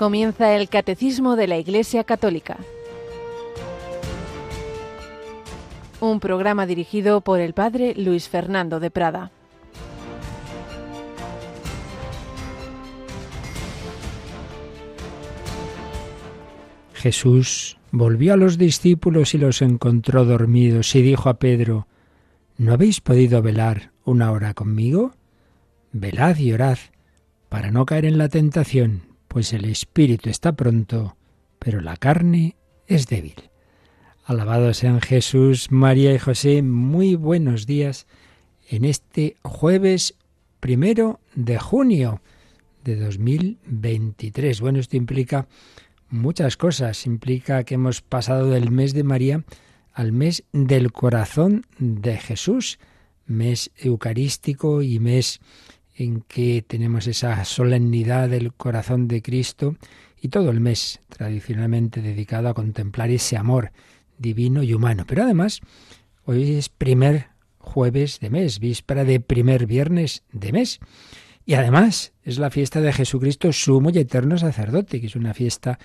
Comienza el Catecismo de la Iglesia Católica. Un programa dirigido por el Padre Luis Fernando de Prada. Jesús volvió a los discípulos y los encontró dormidos y dijo a Pedro, ¿No habéis podido velar una hora conmigo? Velad y orad, para no caer en la tentación pues el espíritu está pronto, pero la carne es débil. Alabados sean Jesús, María y José, muy buenos días en este jueves primero de junio de 2023. Bueno, esto implica muchas cosas. Implica que hemos pasado del mes de María al mes del corazón de Jesús, mes eucarístico y mes en que tenemos esa solemnidad del corazón de Cristo y todo el mes tradicionalmente dedicado a contemplar ese amor divino y humano. Pero además, hoy es primer jueves de mes, víspera de primer viernes de mes. Y además es la fiesta de Jesucristo, sumo y eterno sacerdote, que es una fiesta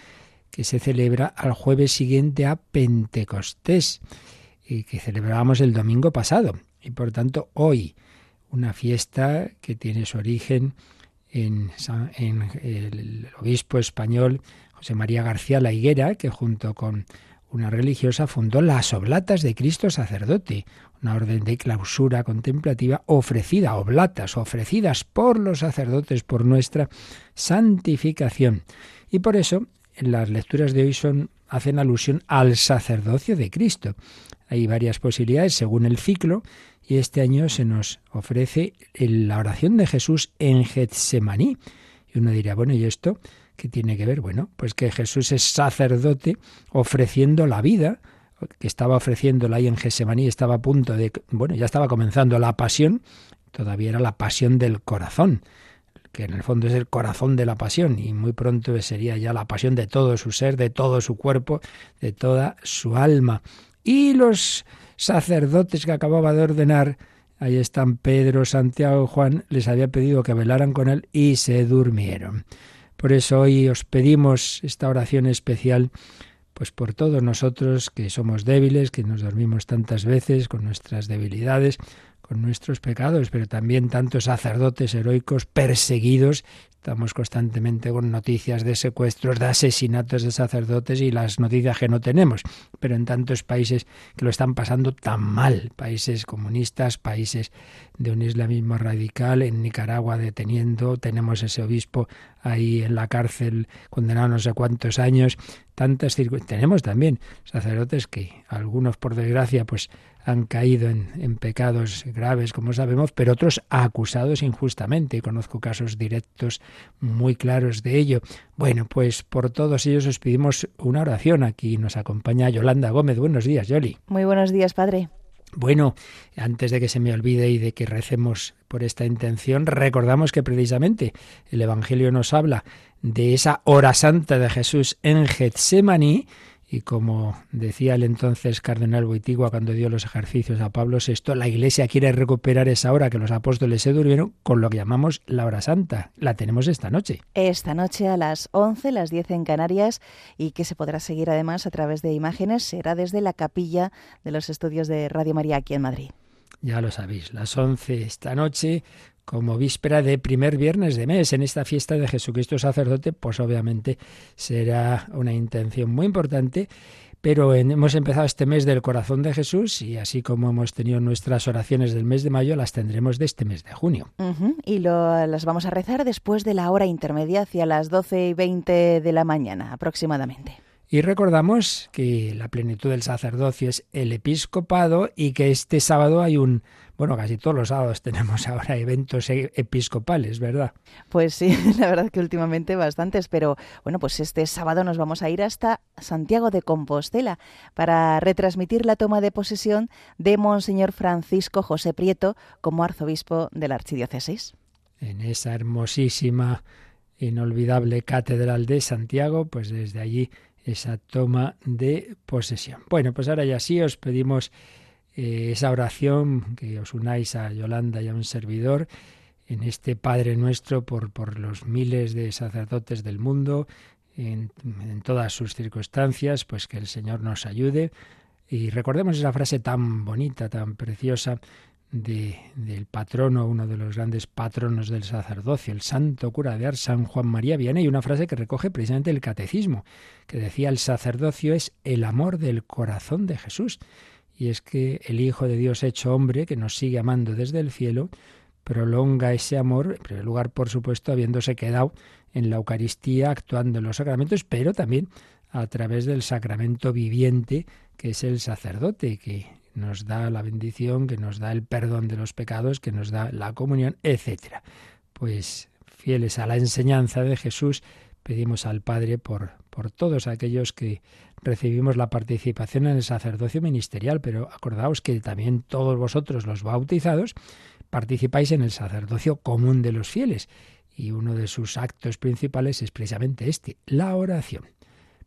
que se celebra al jueves siguiente a Pentecostés y que celebrábamos el domingo pasado. Y por tanto, hoy, una fiesta que tiene su origen en, el obispo español José María García La Higuera, que junto con una religiosa fundó las Oblatas de Cristo Sacerdote, una orden de clausura contemplativa ofrecida, oblatas, ofrecidas por los sacerdotes por nuestra santificación. Y por eso las lecturas de hoy son, hacen alusión al sacerdocio de Cristo. Hay varias posibilidades según el ciclo y este año se nos ofrece la oración de Jesús en Getsemaní. Y uno diría, bueno, ¿y esto qué tiene que ver? Bueno, pues que Jesús es sacerdote ofreciendo la vida, que estaba ofreciéndola ahí en Getsemaní, estaba a punto de, bueno, ya estaba comenzando la pasión, todavía era la pasión del corazón, que en el fondo es el corazón de la pasión y muy pronto sería ya la pasión de todo su ser, de todo su cuerpo, de toda su alma. Y los sacerdotes que acababa de ordenar, ahí están Pedro, Santiago, Juan, les había pedido que velaran con él y se durmieron. Por eso hoy os pedimos esta oración especial, pues por todos nosotros que somos débiles, que nos dormimos tantas veces con nuestras debilidades, con nuestros pecados, pero también tantos sacerdotes heroicos perseguidos Estamos constantemente con noticias de secuestros, de asesinatos de sacerdotes y las noticias que no tenemos, pero en tantos países que lo están pasando tan mal, países comunistas, países de un islamismo radical, en Nicaragua deteniendo, tenemos ese obispo ahí en la cárcel condenado no sé cuántos años, tantas tenemos también sacerdotes que algunos por desgracia pues han caído en, pecados graves, como sabemos, pero otros acusados injustamente. Conozco casos directos muy claros de ello. Bueno, pues por todos ellos os pedimos una oración. Aquí nos acompaña Yolanda Gómez. Buenos días, Yoli. Muy buenos días, Padre. Bueno, antes de que se me olvide y de que recemos por esta intención, recordamos que precisamente el Evangelio nos habla de esa hora santa de Jesús en Getsemaní, y como decía el entonces cardenal Boitigua cuando dio los ejercicios a Pablo VI, la Iglesia quiere recuperar esa hora que los apóstoles se durmieron con lo que llamamos la hora santa. La tenemos esta noche. Esta noche a las 11, las 10 en Canarias, y que se podrá seguir además a través de imágenes, será desde la capilla de los estudios de Radio María aquí en Madrid. Ya lo sabéis, las 11 esta noche como víspera de primer viernes de mes en esta fiesta de Jesucristo sacerdote, pues obviamente será una intención muy importante. Pero hemos empezado este mes del corazón de Jesús y así como hemos tenido nuestras oraciones del mes de mayo, las tendremos de este mes de junio. Y las vamos a rezar después de la hora intermedia, hacia las 12 y 20 de la mañana aproximadamente. Y recordamos que la plenitud del sacerdocio es el episcopado y que este sábado hay un bueno, casi todos los sábados tenemos ahora eventos e-, episcopales, ¿verdad? Pues sí, la verdad que últimamente bastantes, pero bueno, pues este sábado nos vamos a ir hasta Santiago de Compostela para retransmitir la toma de posesión de Monseñor Francisco José Prieto como arzobispo de la Archidiócesis. En esa hermosísima, inolvidable catedral de Santiago, pues desde allí esa toma de posesión. Bueno, pues ahora ya sí os pedimos eh, esa oración, que os unáis a Yolanda y a un servidor en este Padre nuestro por, por los miles de sacerdotes del mundo, en, todas sus circunstancias, pues que el Señor nos ayude. Y recordemos esa frase tan bonita, tan preciosa de, del patrono, uno de los grandes patronos del sacerdocio, el santo cura de Ars, San Juan María Vianney, una frase que recoge precisamente el catecismo, que decía el sacerdocio es el amor del corazón de Jesús. Y es que el Hijo de Dios hecho hombre, que nos sigue amando desde el cielo, prolonga ese amor, en primer lugar, por supuesto, habiéndose quedado en la Eucaristía, actuando en los sacramentos, pero también a través del sacramento viviente, que es el sacerdote, que nos da la bendición, que nos da el perdón de los pecados, que nos da la comunión, etc. Pues fieles a la enseñanza de Jesús, pedimos al Padre por, por todos aquellos que recibimos la participación en el sacerdocio ministerial, pero acordaos que también todos vosotros los bautizados participáis en el sacerdocio común de los fieles, y uno de sus actos principales es precisamente este, la oración.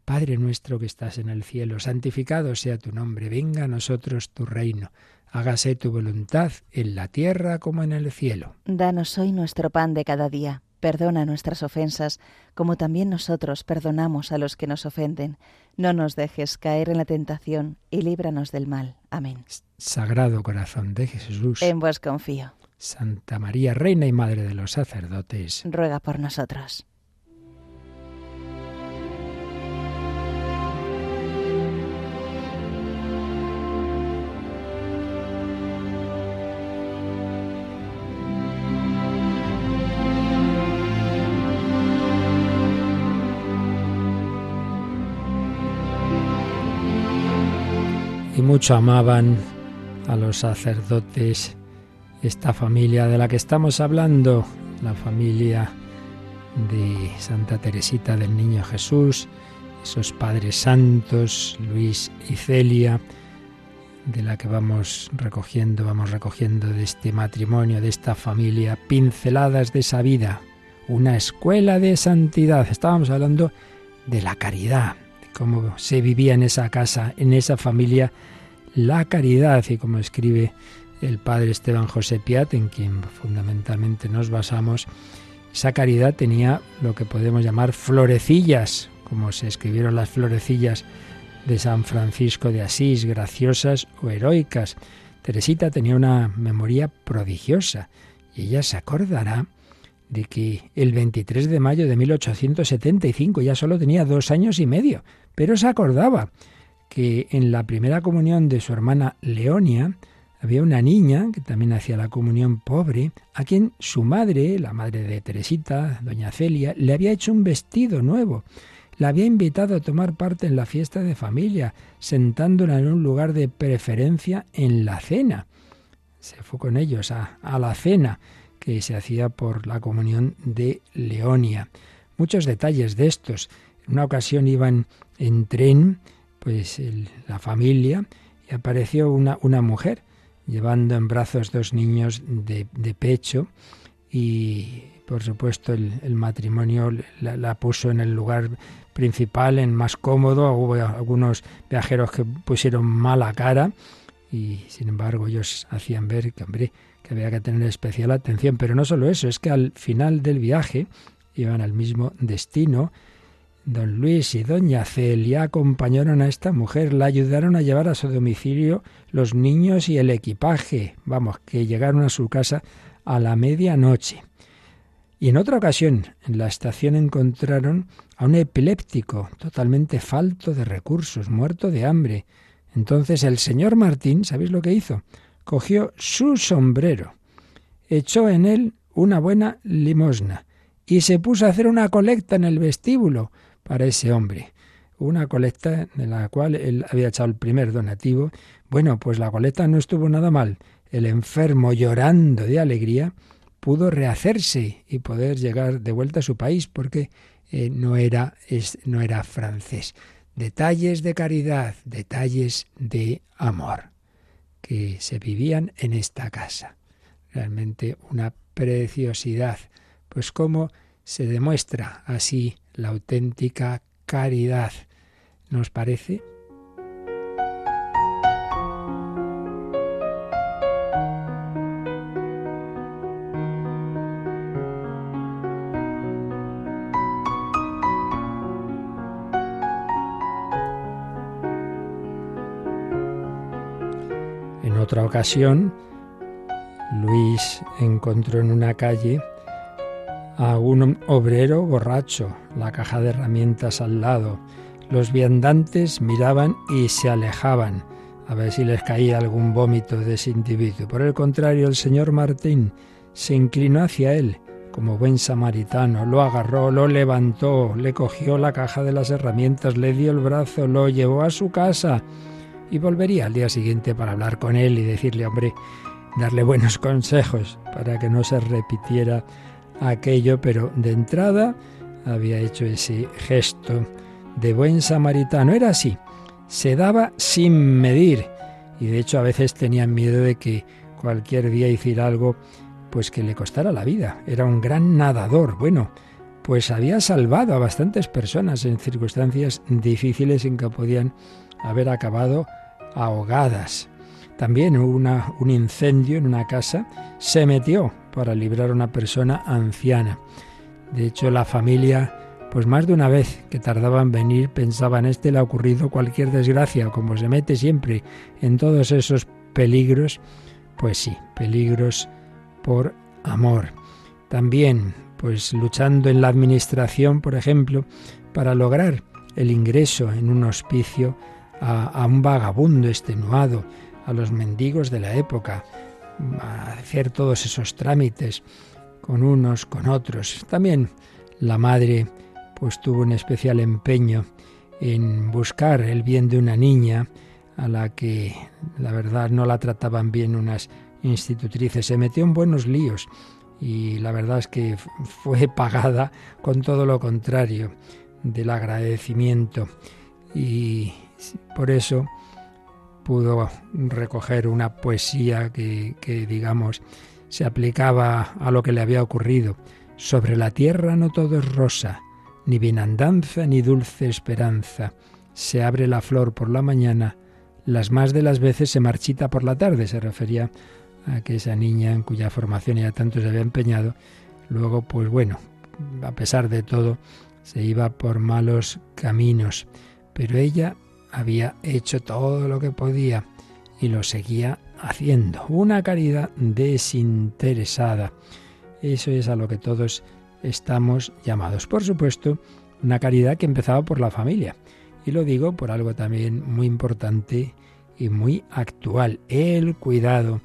Padre nuestro que estás en el cielo, santificado sea tu nombre, venga a nosotros tu reino, hágase tu voluntad en la tierra como en el cielo. Danos hoy nuestro pan de cada día, perdona nuestras ofensas, como también nosotros perdonamos a los que nos ofenden. No nos dejes caer en la tentación y líbranos del mal. Amén. Sagrado corazón de Jesús. En vos confío. Santa María, Reina y Madre de los sacerdotes. Ruega por nosotros. Mucho amaban a los sacerdotes, esta familia de la que estamos hablando, la familia de Santa Teresita del Niño Jesús, esos padres santos, Luis y Celia, de la que vamos recogiendo, vamos recogiendo de este matrimonio, de esta familia, pinceladas de esa vida, una escuela de santidad. Estábamos hablando de la caridad, cómo se vivía en esa casa, en esa familia, la caridad y como escribe el padre Esteban José Piat, en quien fundamentalmente nos basamos, esa caridad tenía lo que podemos llamar florecillas, como se escribieron las florecillas de San Francisco de Asís, graciosas o heroicas. Teresita tenía una memoria prodigiosa y ella se acordará de que el 23 de mayo de 1875 ya solo tenía dos años y medio, pero se acordaba que en la primera comunión de su hermana Leonia había una niña que también hacía la comunión pobre, a quien su madre, la madre de Teresita, doña Celia, le había hecho un vestido nuevo. La había invitado a tomar parte en la fiesta de familia, sentándola en un lugar de preferencia en la cena. Se fue con ellos a, a la cena que se hacía por la comunión de Leonia. Muchos detalles de estos. En una ocasión iban en tren, pues la familia, y apareció una, una mujer llevando en brazos dos niños de, pecho y por supuesto el, matrimonio la, puso en el lugar principal, en más cómodo. Hubo algunos viajeros que pusieron mala cara y sin embargo ellos hacían ver que, hombre, que había que tener especial atención. Pero no solo eso, es que al final del viaje iban al mismo destino Don Luis y doña Celia acompañaron a esta mujer, la ayudaron a llevar a su domicilio los niños y el equipaje. Vamos, que llegaron a su casa a la medianoche. Y en otra ocasión, en la estación encontraron a un epiléptico totalmente falto de recursos, muerto de hambre. Entonces el señor Martín, ¿sabéis lo que hizo? Cogió su sombrero, echó en él una buena limosna y se puso a hacer una colecta en el vestíbulo para ese hombre. Una colecta de la cual él había echado el primer donativo. Bueno, pues la colecta no estuvo nada mal. El enfermo, llorando de alegría, pudo rehacerse y poder llegar de vuelta a su país porque eh, no, era, no era francés. Detalles de caridad, detalles de amor que se vivían en esta casa. Realmente una preciosidad. Pues cómo se demuestra así la auténtica caridad. ¿Nos parece? En otra ocasión, Luis encontró en una calle a un obrero borracho, la caja de herramientas al lado. Los viandantes miraban y se alejaban a ver si les caía algún vómito de ese individuo. Por el contrario, el señor Martín se inclinó hacia él como buen samaritano, lo agarró, lo levantó, le cogió la caja de las herramientas, le dio el brazo, lo llevó a su casa y volvería al día siguiente para hablar con él y decirle, hombre, darle buenos consejos para que no se repitiera aquello, pero de entrada había hecho ese gesto de buen samaritano. Era así, se daba sin medir y de hecho a veces tenían miedo de que cualquier día hiciera algo pues que le costara la vida. Era un gran nadador. Bueno, pues había salvado a bastantes personas en circunstancias difíciles en que podían haber acabado ahogadas. También hubo un incendio en una casa, se metió para librar a una persona anciana. De hecho, la familia, pues más de una vez que tardaba en venir, pensaban, este le ha ocurrido cualquier desgracia, como se mete siempre en todos esos peligros, pues sí, peligros por amor. También, pues luchando en la administración, por ejemplo, para lograr el ingreso en un hospicio a, un vagabundo extenuado, a los mendigos de la época, hacer todos esos trámites con unos, con otros. También la madre pues tuvo un especial empeño en buscar el bien de una niña a la que la verdad no la trataban bien unas institutrices. Se metió en buenos líos y la verdad es que fue pagada con todo lo contrario del agradecimiento. Y por eso pudo recoger una poesía que, que, digamos, se aplicaba a lo que le había ocurrido. Sobre la tierra no todo es rosa, ni bienandanza ni dulce esperanza. Se abre la flor por la mañana, las más de las veces se marchita por la tarde. Se refería a que esa niña en cuya formación ya tanto se había empeñado, luego, pues bueno, a pesar de todo, se iba por malos caminos. Pero ella había hecho todo lo que podía y lo seguía haciendo. Una caridad desinteresada. Eso es a lo que todos estamos llamados. Por supuesto, una caridad que empezaba por la familia. Y lo digo por algo también muy importante y muy actual, el cuidado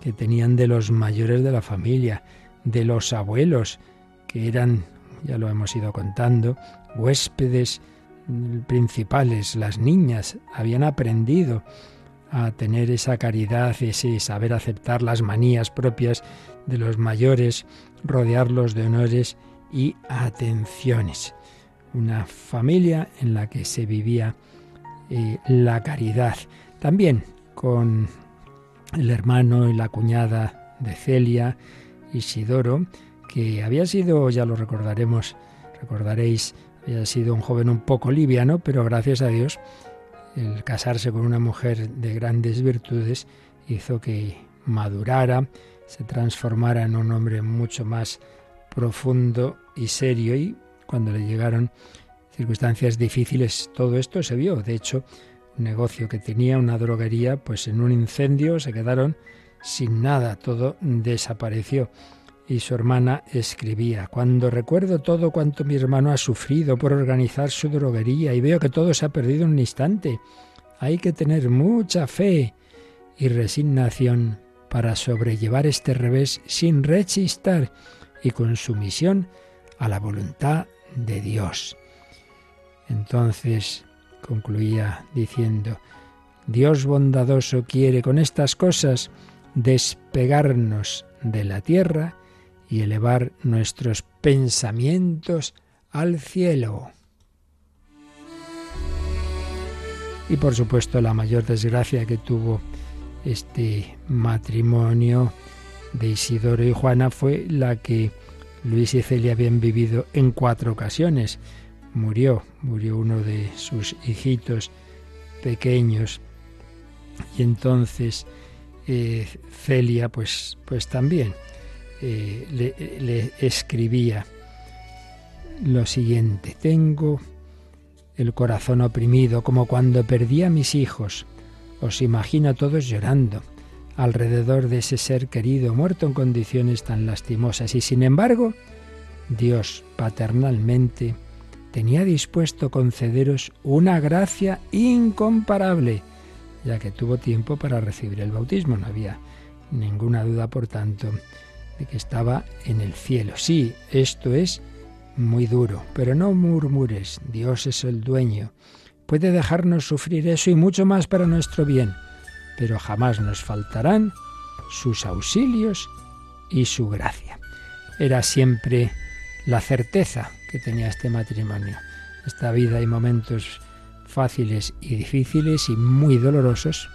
que tenían de los mayores de la familia, de los abuelos, que eran, ya lo hemos ido contando, huéspedes principales, las niñas, habían aprendido a tener esa caridad, ese saber aceptar las manías propias de los mayores, rodearlos de honores y atenciones. Una familia en la que se vivía eh, la caridad. También con el hermano y la cuñada de Celia, Isidoro, que había sido, ya lo recordaremos, recordaréis, había sido un joven un poco liviano, pero gracias a Dios, el casarse con una mujer de grandes virtudes hizo que madurara, se transformara en un hombre mucho más profundo y serio y cuando le llegaron circunstancias difíciles todo esto se vio. De hecho, negocio que tenía, una droguería, pues en un incendio se quedaron sin nada, todo desapareció. Y su hermana escribía, cuando recuerdo todo cuanto mi hermano ha sufrido por organizar su droguería y veo que todo se ha perdido en un instante, hay que tener mucha fe y resignación para sobrellevar este revés sin rechistar y con sumisión a la voluntad de Dios. Entonces concluía diciendo, Dios bondadoso quiere con estas cosas despegarnos de la tierra y elevar nuestros pensamientos al cielo. Y por supuesto la mayor desgracia que tuvo este matrimonio de Isidoro y Juana fue la que Luis y Celia habían vivido en cuatro ocasiones murió, murió uno de sus hijitos pequeños y entonces eh, Celia pues, pues también eh, le, le escribía lo siguiente, tengo el corazón oprimido como cuando perdí a mis hijos, os imagino a todos llorando, alrededor de ese ser querido muerto en condiciones tan lastimosas. Y sin embargo, Dios paternalmente tenía dispuesto concederos una gracia incomparable, ya que tuvo tiempo para recibir el bautismo. No había ninguna duda, por tanto, de que estaba en el cielo. Sí, esto es muy duro, pero no murmures, Dios es el dueño. Puede dejarnos sufrir eso y mucho más para nuestro bien, pero jamás nos faltarán sus auxilios y su gracia. Era siempre la certeza que tenía este matrimonio. Esta vida hay momentos fáciles y difíciles y muy dolorosos,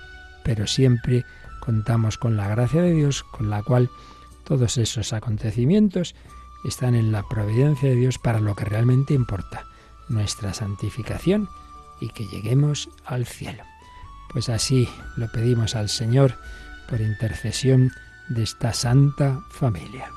pero siempre contamos con la gracia de Dios, con la cual todos esos acontecimientos están en la providencia de Dios para lo que realmente importa, nuestra santificación y que lleguemos al cielo. Pues así lo pedimos al Señor por intercesión de esta santa familia.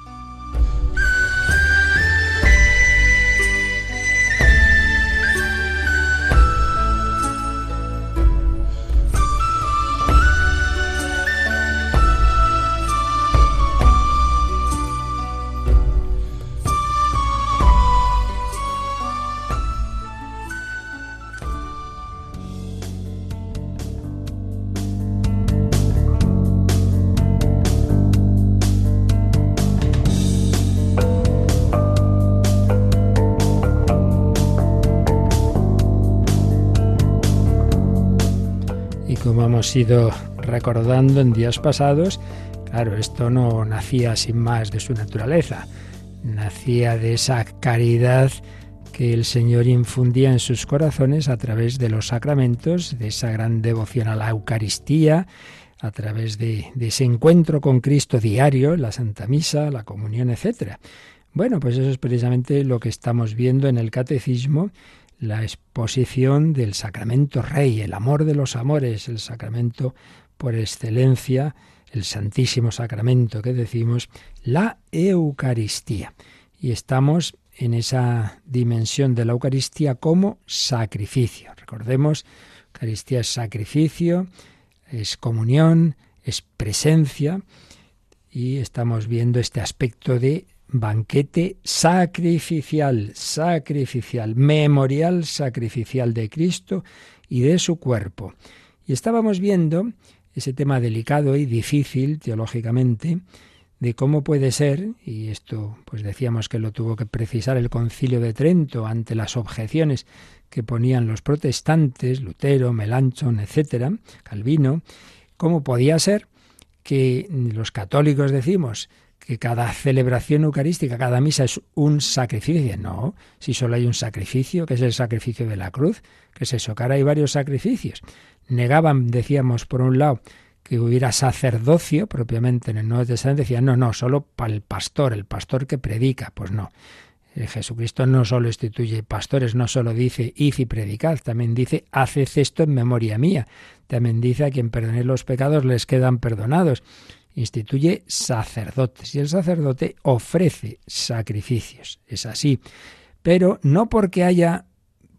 Hemos ido recordando en días pasados, claro, esto no nacía sin más de su naturaleza, nacía de esa caridad que el Señor infundía en sus corazones a través de los sacramentos, de esa gran devoción a la Eucaristía, a través de, de ese encuentro con Cristo diario, la Santa Misa, la comunión, etc. Bueno, pues eso es precisamente lo que estamos viendo en el Catecismo la exposición del sacramento rey, el amor de los amores, el sacramento por excelencia, el santísimo sacramento que decimos, la Eucaristía. Y estamos en esa dimensión de la Eucaristía como sacrificio. Recordemos, Eucaristía es sacrificio, es comunión, es presencia, y estamos viendo este aspecto de banquete sacrificial, sacrificial, memorial sacrificial de Cristo y de su cuerpo. Y estábamos viendo ese tema delicado y difícil teológicamente de cómo puede ser, y esto pues decíamos que lo tuvo que precisar el concilio de Trento ante las objeciones que ponían los protestantes, Lutero, Melanchthon, etcétera, Calvino, cómo podía ser que los católicos decimos que cada celebración eucarística, cada misa es un sacrificio. No, si solo hay un sacrificio, que es el sacrificio de la cruz, que es eso, hay varios sacrificios. Negaban, decíamos, por un lado, que hubiera sacerdocio propiamente en el Nuevo Testamento, decían, no, no, solo para el pastor, el pastor que predica. Pues no. Eh, Jesucristo no solo instituye pastores, no solo dice id y predicad, también dice haced esto en memoria mía. También dice a quien perdonéis los pecados les quedan perdonados instituye sacerdotes y el sacerdote ofrece sacrificios. Es así. Pero no porque haya,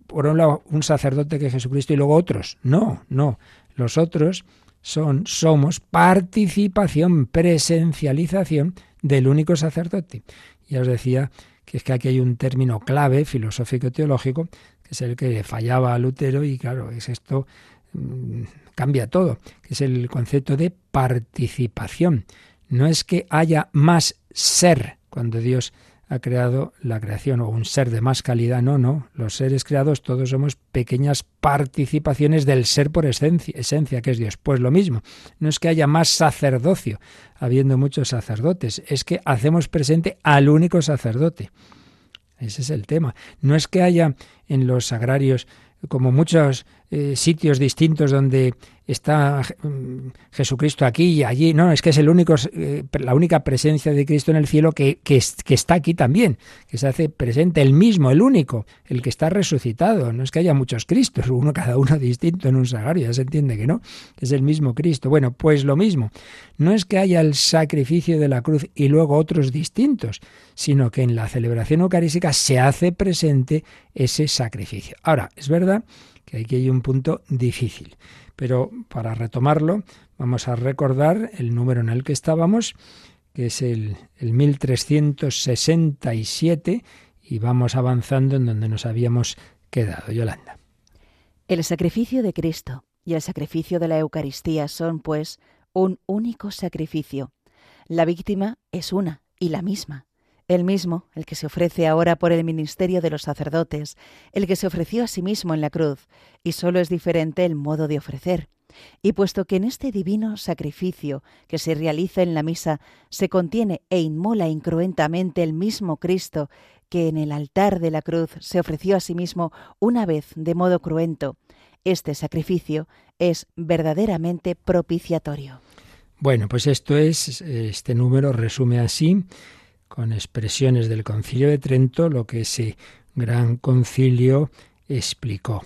por un lado, un sacerdote que Jesucristo y luego otros. No, no. Los otros son, somos participación, presencialización del único sacerdote. Ya os decía que es que aquí hay un término clave filosófico-teológico, que es el que fallaba a Lutero, y claro, es esto mm, cambia todo, que es el concepto de participación. No es que haya más ser cuando Dios ha creado la creación o un ser de más calidad, no, no. Los seres creados todos somos pequeñas participaciones del ser por esencia, esencia, que es Dios. Pues lo mismo, no es que haya más sacerdocio, habiendo muchos sacerdotes, es que hacemos presente al único sacerdote. Ese es el tema. No es que haya en los agrarios como muchos eh, sitios distintos donde está mm, Jesucristo aquí y allí. No, es que es el único, eh, la única presencia de Cristo en el cielo que, que, está aquí también, que se hace presente, el mismo, el único, el que está resucitado. No es que haya muchos Cristos, uno cada uno distinto en un sagrario, ya se entiende que no, es el mismo Cristo. Bueno, pues lo mismo. No es que haya el sacrificio de la cruz y luego otros distintos, sino que en la celebración eucarística se hace presente ese sacrificio. Ahora, es verdad que aquí hay un punto difícil. Pero para retomarlo, vamos a recordar el número en el que estábamos, que es el, el 1367, y vamos avanzando en donde nos habíamos quedado. Yolanda. El sacrificio de Cristo y el sacrificio de la Eucaristía son, pues, un único sacrificio. La víctima es una y la misma. El mismo, el que se ofrece ahora por el ministerio de los sacerdotes, el que se ofreció a sí mismo en la cruz, y solo es diferente el modo de ofrecer. Y puesto que en este divino sacrificio que se realiza en la misa se contiene e inmola incruentamente el mismo Cristo que en el altar de la cruz se ofreció a sí mismo una vez de modo cruento, este sacrificio es verdaderamente propiciatorio. Bueno, pues esto es, este número resume así con expresiones del concilio de Trento lo que ese gran concilio explicó,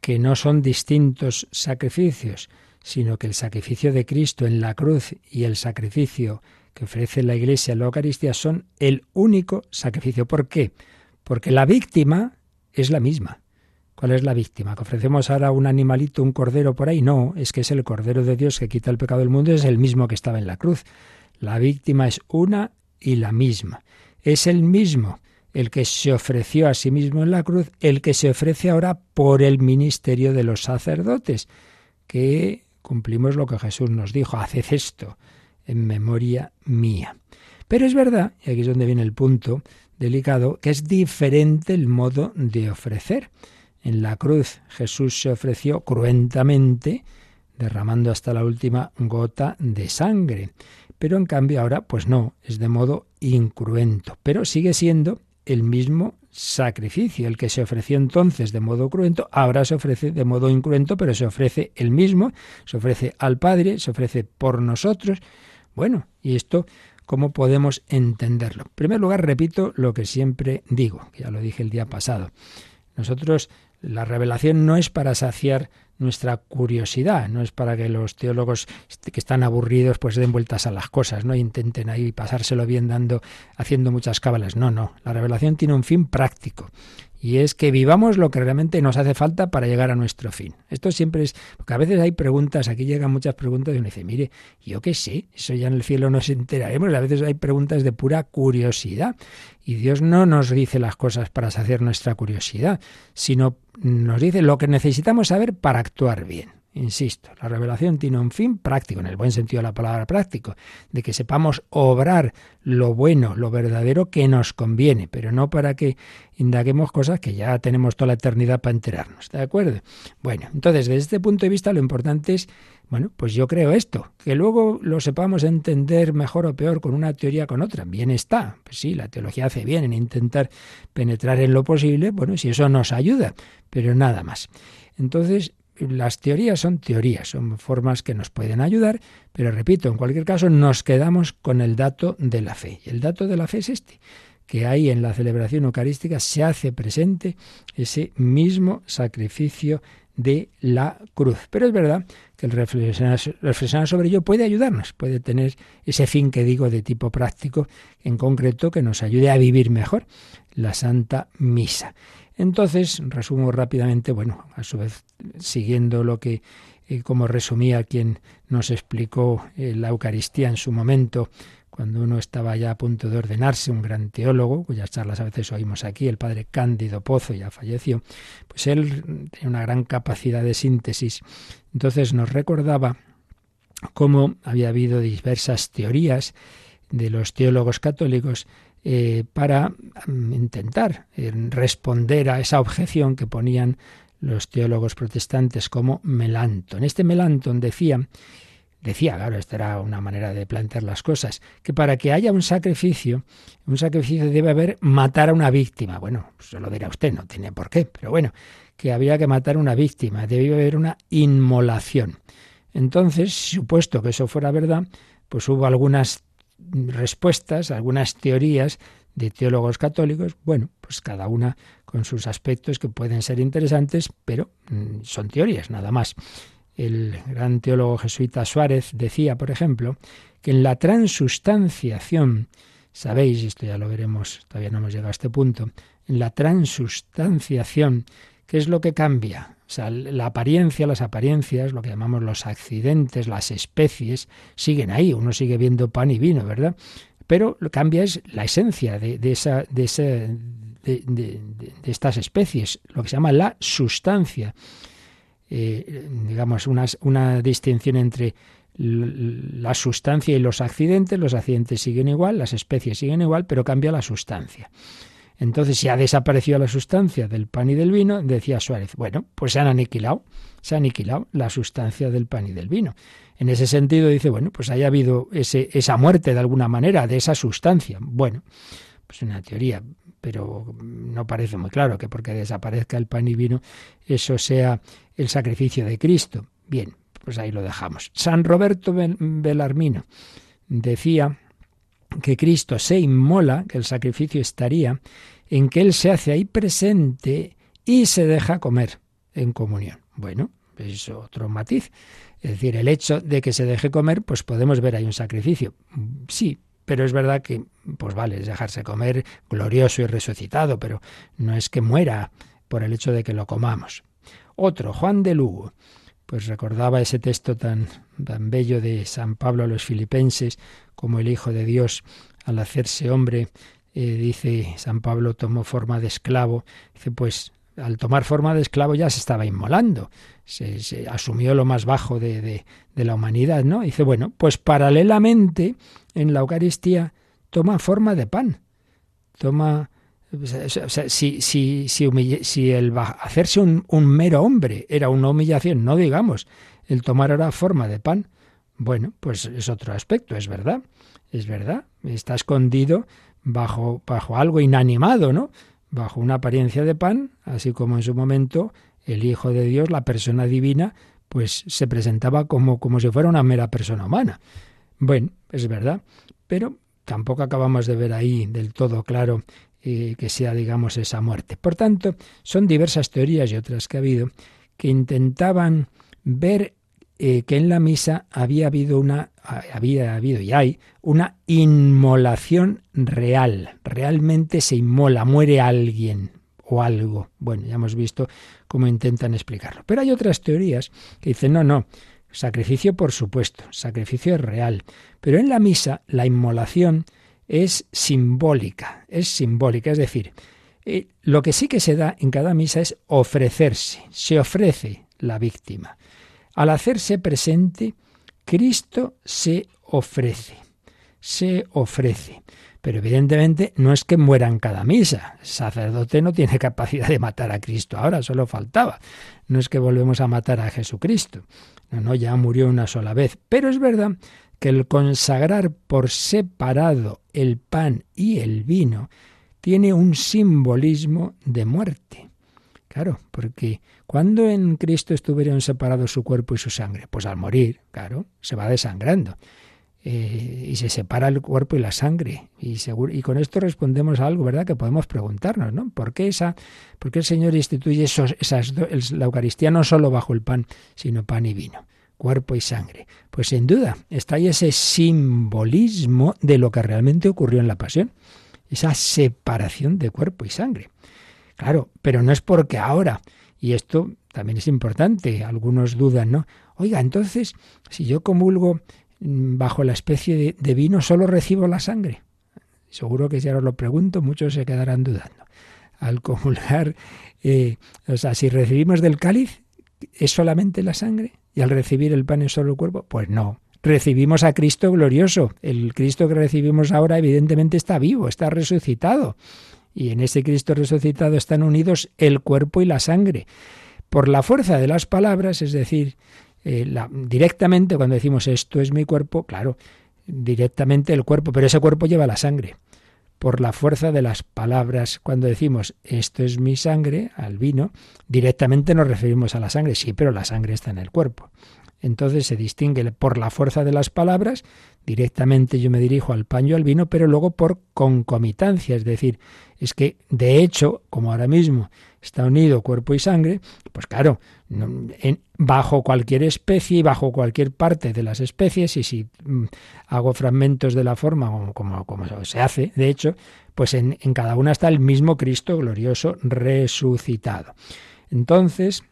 que no son distintos sacrificios, sino que el sacrificio de Cristo en la cruz y el sacrificio que ofrece la Iglesia en la Eucaristía son el único sacrificio. ¿Por qué? Porque la víctima es la misma. ¿Cuál es la víctima? ¿Que ofrecemos ahora un animalito, un cordero por ahí? No, es que es el Cordero de Dios que quita el pecado del mundo, es el mismo que estaba en la cruz. La víctima es una y la misma. Es el mismo el que se ofreció a sí mismo en la cruz, el que se ofrece ahora por el ministerio de los sacerdotes, que cumplimos lo que Jesús nos dijo, haced esto en memoria mía. Pero es verdad, y aquí es donde viene el punto delicado, que es diferente el modo de ofrecer. En la cruz Jesús se ofreció cruentamente, derramando hasta la última gota de sangre. Pero en cambio ahora, pues no, es de modo incruento, pero sigue siendo el mismo sacrificio. El que se ofreció entonces de modo cruento, ahora se ofrece de modo incruento, pero se ofrece el mismo, se ofrece al Padre, se ofrece por nosotros. Bueno, y esto, ¿cómo podemos entenderlo? En primer lugar, repito lo que siempre digo, que ya lo dije el día pasado. Nosotros, la revelación no es para saciar nuestra curiosidad, no es para que los teólogos que están aburridos pues den vueltas a las cosas, no intenten ahí pasárselo bien dando haciendo muchas cábalas. No, no, la revelación tiene un fin práctico. Y es que vivamos lo que realmente nos hace falta para llegar a nuestro fin. Esto siempre es, porque a veces hay preguntas, aquí llegan muchas preguntas y uno dice, mire, yo qué sé, eso ya en el cielo nos enteraremos, a veces hay preguntas de pura curiosidad. Y Dios no nos dice las cosas para saciar nuestra curiosidad, sino nos dice lo que necesitamos saber para actuar bien. Insisto, la revelación tiene un fin práctico, en el buen sentido de la palabra práctico, de que sepamos obrar lo bueno, lo verdadero que nos conviene, pero no para que indaguemos cosas que ya tenemos toda la eternidad para enterarnos. ¿De acuerdo? Bueno, entonces, desde este punto de vista, lo importante es, bueno, pues yo creo esto, que luego lo sepamos entender mejor o peor con una teoría con otra. Bien está, pues sí, la teología hace bien en intentar penetrar en lo posible, bueno, si eso nos ayuda, pero nada más. Entonces, las teorías son teorías, son formas que nos pueden ayudar, pero repito, en cualquier caso nos quedamos con el dato de la fe. Y el dato de la fe es este, que ahí en la celebración eucarística se hace presente ese mismo sacrificio de la cruz. Pero es verdad que el reflexionar, reflexionar, sobre ello puede ayudarnos, puede tener ese fin que digo de tipo práctico, en concreto, que nos ayude a vivir mejor la Santa Misa. Entonces, resumo rápidamente, bueno, a su vez, siguiendo lo que, eh, como resumía quien nos explicó eh, la Eucaristía en su momento, cuando uno estaba ya a punto de ordenarse, un gran teólogo, cuyas charlas a veces oímos aquí, el padre Cándido Pozo, ya falleció, pues él tenía una gran capacidad de síntesis. Entonces nos recordaba cómo había habido diversas teorías de los teólogos católicos eh, para mm, intentar eh, responder a esa objeción que ponían los teólogos protestantes como Melanton. Este Melanton decía, decía, claro, esta era una manera de plantear las cosas, que para que haya un sacrificio, un sacrificio debe haber matar a una víctima. Bueno, eso lo dirá usted, no tiene por qué, pero bueno, que había que matar a una víctima, debía haber una inmolación. Entonces, supuesto que eso fuera verdad, pues hubo algunas respuestas, algunas teorías de teólogos católicos, bueno, pues cada una con sus aspectos que pueden ser interesantes, pero mm, son teorías nada más. El gran teólogo jesuita Suárez decía, por ejemplo, que en la transustanciación, sabéis, esto ya lo veremos, todavía no hemos llegado a este punto, en la transustanciación ¿Qué es lo que cambia? O sea, la apariencia, las apariencias, lo que llamamos los accidentes, las especies, siguen ahí. Uno sigue viendo pan y vino, ¿verdad? Pero lo que cambia es la esencia de, esa, de, de, estas especies, lo que se llama la sustancia. Eh, digamos, una, una distinción entre la sustancia y los accidentes. Los accidentes siguen igual, las especies siguen igual, pero cambia la sustancia. Entonces, si ha desaparecido la sustancia del pan y del vino, decía Suárez, bueno, pues se han aniquilado, se ha aniquilado la sustancia del pan y del vino. En ese sentido dice, bueno, pues haya habido ese, esa muerte de alguna manera de esa sustancia. Bueno, pues una teoría, pero no parece muy claro que porque desaparezca el pan y vino eso sea el sacrificio de Cristo. Bien, pues ahí lo dejamos. San Roberto Belarmino decía que Cristo se inmola, que el sacrificio estaría en que Él se hace ahí presente y se deja comer en comunión. Bueno, es otro matiz. Es decir, el hecho de que se deje comer, pues podemos ver ahí un sacrificio. Sí, pero es verdad que, pues vale, es dejarse comer glorioso y resucitado, pero no es que muera por el hecho de que lo comamos. Otro, Juan de Lugo, pues recordaba ese texto tan, tan bello de San Pablo a los filipenses, como el Hijo de Dios, al hacerse hombre, eh, dice San Pablo, tomó forma de esclavo. Dice, pues al tomar forma de esclavo ya se estaba inmolando, se, asumió lo más bajo de, de, de, la humanidad, ¿no? Dice, bueno, pues paralelamente en la Eucaristía toma forma de pan, toma... Si, si, si, si el hacerse un, un mero hombre era una humillación, no digamos, el tomar ahora forma de pan, bueno, pues es otro aspecto, es verdad, es verdad, está escondido bajo, bajo algo inanimado, ¿no? Bajo una apariencia de pan, así como en su momento el Hijo de Dios, la persona divina, pues se presentaba como, como si fuera una mera persona humana. Bueno, es verdad, pero tampoco acabamos de ver ahí del todo claro eh, que sea, digamos, esa muerte. Por tanto, son diversas teorías y otras que ha habido que intentaban ver eh, que en la misa había habido una, había habido y hay una inmolación real. Realmente se inmola, muere alguien o algo. Bueno, ya hemos visto cómo intentan explicarlo. Pero hay otras teorías que dicen, no, no, sacrificio por supuesto, sacrificio es real. Pero en la misa la inmolación es simbólica, es simbólica, es decir, eh, lo que sí que se da en cada misa es ofrecerse, se ofrece la víctima. Al hacerse presente, Cristo se ofrece, se ofrece. Pero evidentemente no es que muera en cada misa. El sacerdote no tiene capacidad de matar a Cristo. Ahora solo faltaba. No es que volvemos a matar a Jesucristo. No, no, ya murió una sola vez. Pero es verdad que el consagrar por separado el pan y el vino tiene un simbolismo de muerte. Claro, porque cuando en Cristo estuvieron separados su cuerpo y su sangre? Pues al morir, claro, se va desangrando. Eh, y se separa el cuerpo y la sangre. Y, con esto respondemos a algo, ¿verdad? Que podemos preguntarnos, ¿no? ¿Por qué, esa, por qué el Señor instituye la Eucaristía no solo bajo el pan, sino pan y vino? Cuerpo y sangre. Pues sin duda está ahí ese simbolismo de lo que realmente ocurrió en la pasión, esa separación de cuerpo y sangre. Claro, pero no es porque ahora, y esto también es importante, algunos dudan, ¿no? Oiga, entonces, si yo comulgo mm, bajo la especie de, vino, solo recibo la sangre. Seguro que si ahora lo pregunto, muchos se quedarán dudando. Al comulgar, eh, o sea, si recibimos del cáliz, ¿es solamente la sangre? ¿Y al recibir el pan es solo el cuerpo? Pues no. Recibimos a Cristo glorioso. El Cristo que recibimos ahora evidentemente está vivo, está resucitado y en ese Cristo resucitado están unidos el cuerpo y la sangre. Por la fuerza de las palabras, es decir, eh, directamente cuando decimos esto es mi cuerpo, claro, directamente el cuerpo, pero ese cuerpo lleva la sangre. Por la fuerza de las palabras, cuando decimos esto es mi sangre, al vino, directamente nos referimos a la sangre, sí, pero la sangre está en el cuerpo. Entonces se distingue por la fuerza de las palabras, directamente yo me dirijo al paño al vino, pero luego por concomitancia, es decir, es que de hecho, como ahora mismo está unido cuerpo y sangre, pues claro, bajo cualquier especie y bajo cualquier parte de las especies, y si mm, hago fragmentos de la forma como, como, se hace, de hecho, pues en, en cada una está el mismo Cristo glorioso resucitado. Entonces,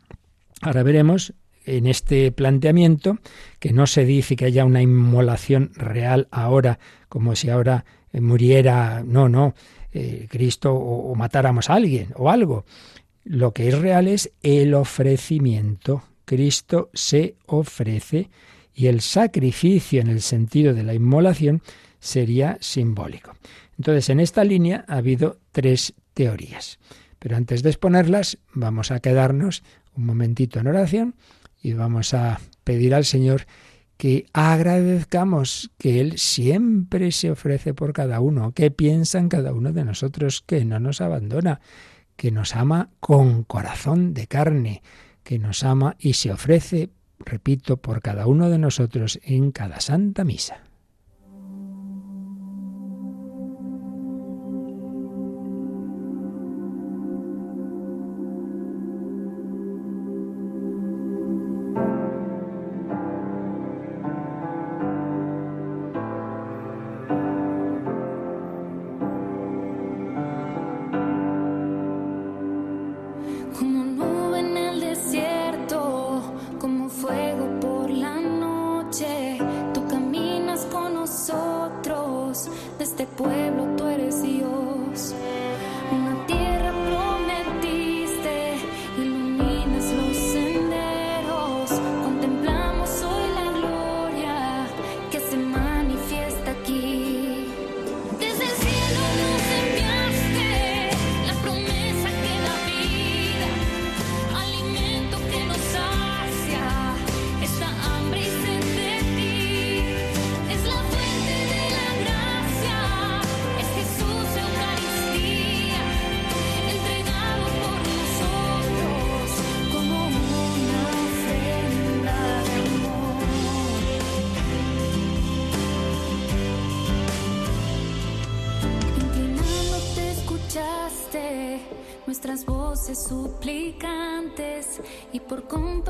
ahora veremos en este planteamiento que no se dice que haya una inmolación real ahora, como si ahora eh, muriera, no, no, eh, Cristo o, o matáramos a alguien o algo. Lo que es real es el ofrecimiento. Cristo se ofrece y el sacrificio en el sentido de la inmolación sería simbólico. Entonces, en esta línea ha habido tres teorías. Pero antes de exponerlas, vamos a quedarnos un momentito en oración y vamos a pedir al Señor que agradezcamos que Él siempre se ofrece por cada uno, que piensa en cada uno de nosotros, que no nos abandona, que nos ama con corazón de carne, que nos ama y se ofrece, repito, por cada uno de nosotros en cada santa misa.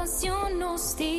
Passion nos dio.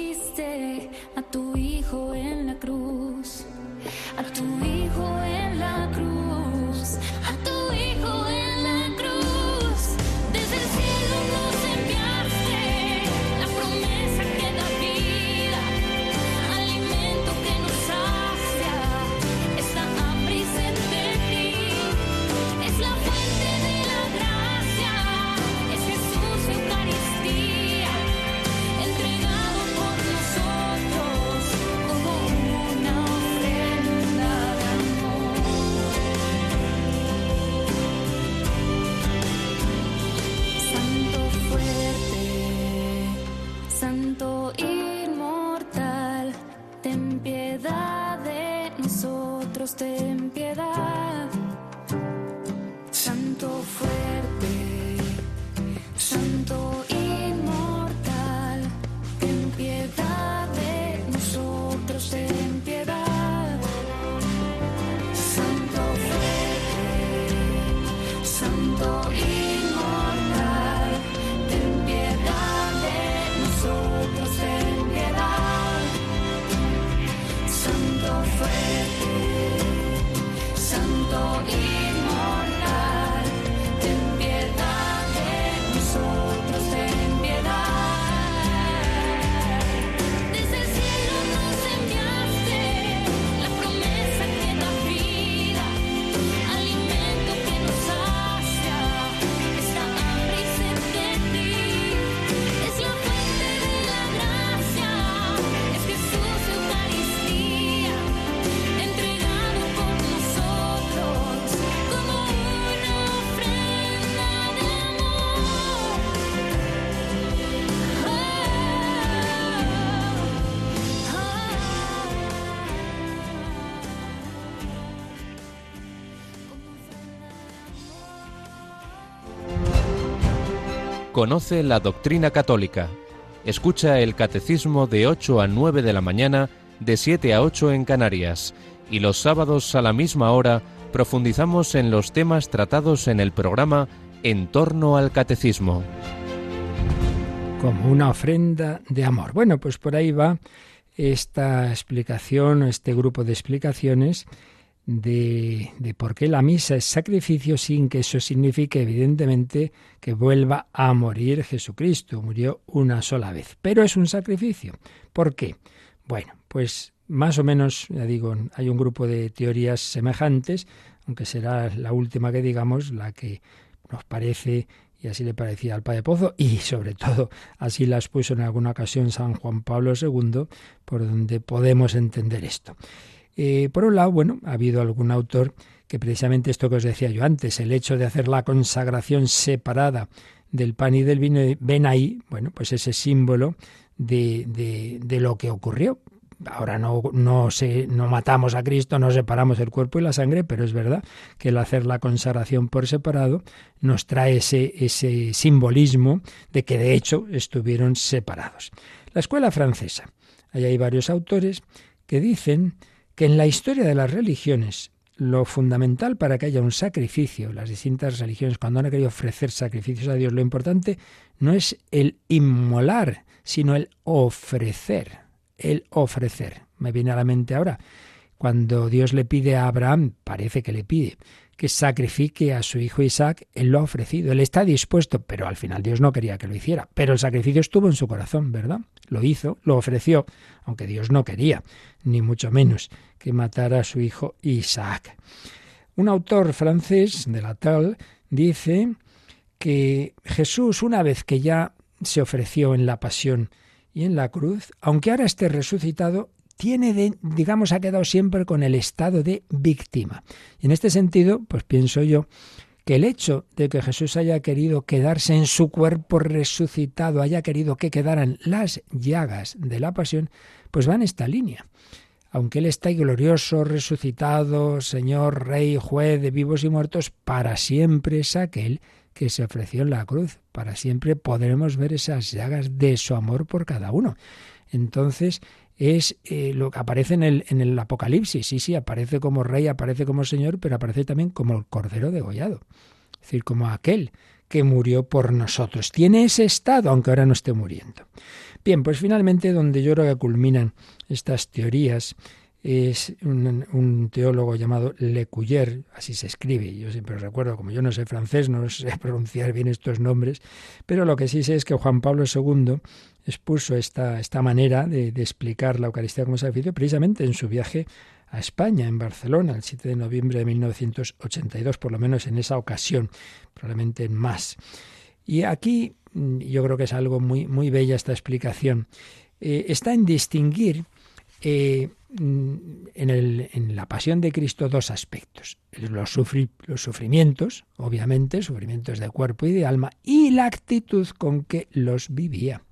Conoce la doctrina católica. Escucha el catecismo de 8 a 9 de la mañana, de 7 a 8 en Canarias. Y los sábados a la misma hora profundizamos en los temas tratados en el programa En torno al catecismo. Como una ofrenda de amor. Bueno, pues por ahí va esta explicación, este grupo de explicaciones de, de, por qué la misa es sacrificio sin que eso signifique evidentemente que vuelva a morir Jesucristo. Murió una sola vez, pero es un sacrificio. ¿Por qué? Bueno, pues más o menos, ya digo, hay un grupo de teorías semejantes, aunque será la última que digamos, la que nos parece y así le parecía al Padre Pozo, y sobre todo así las puso en alguna ocasión San Juan Pablo II, por donde podemos entender esto. Eh, por un lado, bueno, ha habido algún autor que precisamente esto que os decía yo antes, el hecho de hacer la consagración separada del pan y del vino, ven ahí, bueno, pues ese símbolo de, de, de lo que ocurrió, ahora no, no, se, no matamos a Cristo, no separamos el cuerpo y la sangre, pero es verdad que el hacer la consagración por separado nos trae ese, ese simbolismo de que de hecho estuvieron separados. La escuela francesa, ahí hay varios autores que dicen que en la historia de las religiones lo fundamental para que haya un sacrificio, las distintas religiones cuando han querido ofrecer sacrificios a Dios, lo importante no es el inmolar, sino el ofrecer el ofrecer. Me viene a la mente ahora, cuando Dios le pide a Abraham, parece que le pide, que sacrifique a su hijo Isaac, él lo ha ofrecido, él está dispuesto, pero al final Dios no quería que lo hiciera. Pero el sacrificio estuvo en su corazón, ¿verdad? Lo hizo, lo ofreció, aunque Dios no quería, ni mucho menos, que matara a su hijo Isaac. Un autor francés de la tal dice que Jesús, una vez que ya se ofreció en la pasión y en la cruz, aunque ahora esté resucitado, tiene, de, digamos, ha quedado siempre con el estado de víctima. Y en este sentido, pues pienso yo que el hecho de que Jesús haya querido quedarse en su cuerpo resucitado, haya querido que quedaran las llagas de la pasión, pues va en esta línea. Aunque Él está glorioso, resucitado, Señor, Rey, juez de vivos y muertos, para siempre es aquel que se ofreció en la cruz. Para siempre podremos ver esas llagas de su amor por cada uno. Entonces, es eh, lo que aparece en el, en el Apocalipsis. Sí, sí, aparece como rey, aparece como señor, pero aparece también como el cordero degollado. Es decir, como aquel que murió por nosotros. Tiene ese estado, aunque ahora no esté muriendo. Bien, pues finalmente donde yo creo que culminan estas teorías es un, teólogo llamado Le Cuyer, así se escribe. Yo siempre recuerdo, como yo no sé francés, no sé pronunciar bien estos nombres, pero lo que sí sé es que Juan Pablo II expuso esta, esta manera de, explicar la Eucaristía como sacrificio precisamente en su viaje a España, en Barcelona, el 7 de noviembre de 1982, por lo menos en esa ocasión, probablemente en más. Y aquí mm, yo creo que es algo muy, muy bella esta explicación. Eh, está en distinguir eh, en, la pasión de Cristo dos aspectos. Los, los sufrimientos, obviamente, sufrimientos de cuerpo y de alma, y la actitud con que los vivía.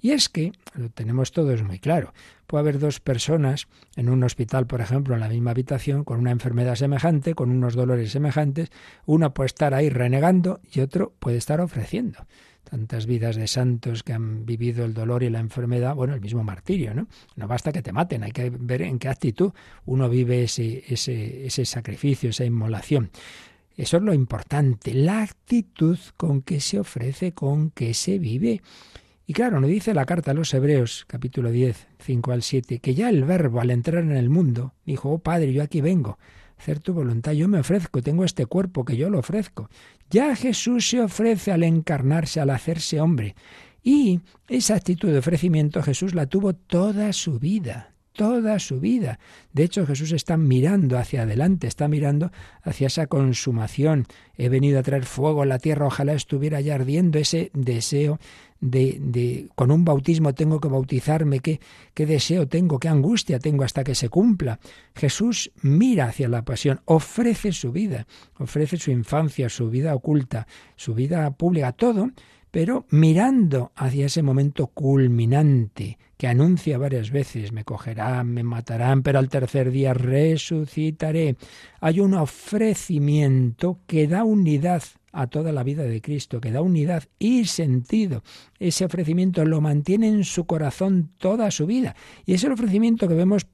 Y es que, lo tenemos todos muy claro, puede haber dos personas en un hospital, por ejemplo, en la misma habitación, con una enfermedad semejante, con unos dolores semejantes, uno puede estar ahí renegando y otro puede estar ofreciendo tantas vidas de santos que han vivido el dolor y la enfermedad, bueno, el mismo martirio, ¿no? No basta que te maten, hay que ver en qué actitud uno vive ese, ese, sacrificio, esa inmolación. Eso es lo importante, la actitud con que se ofrece, con que se vive. Y claro, nos dice la carta a los Hebreos, capítulo 10, 5 al 7, que ya el verbo al entrar en el mundo dijo, oh Padre, yo aquí vengo, hacer tu voluntad, yo me ofrezco, tengo este cuerpo que yo lo ofrezco. Ya Jesús se ofrece al encarnarse, al hacerse hombre. Y esa actitud de ofrecimiento Jesús la tuvo toda su vida, toda su vida. De hecho, Jesús está mirando hacia adelante, está mirando hacia esa consumación. He venido a traer fuego a la tierra, ojalá estuviera ya ardiendo ese deseo de, de, con un bautismo tengo que bautizarme, ¿qué, qué deseo tengo, qué angustia tengo hasta que se cumpla. Jesús mira hacia la pasión, ofrece su vida, ofrece su infancia, su vida oculta, su vida pública, todo, pero mirando hacia ese momento culminante que anuncia varias veces, me cogerán, me matarán, pero al tercer día resucitaré. Hay un ofrecimiento que da unidad a toda la vida de Cristo, que da unidad y sentido. Ese ofrecimiento lo mantiene en su corazón toda su vida. Y es el ofrecimiento que vemos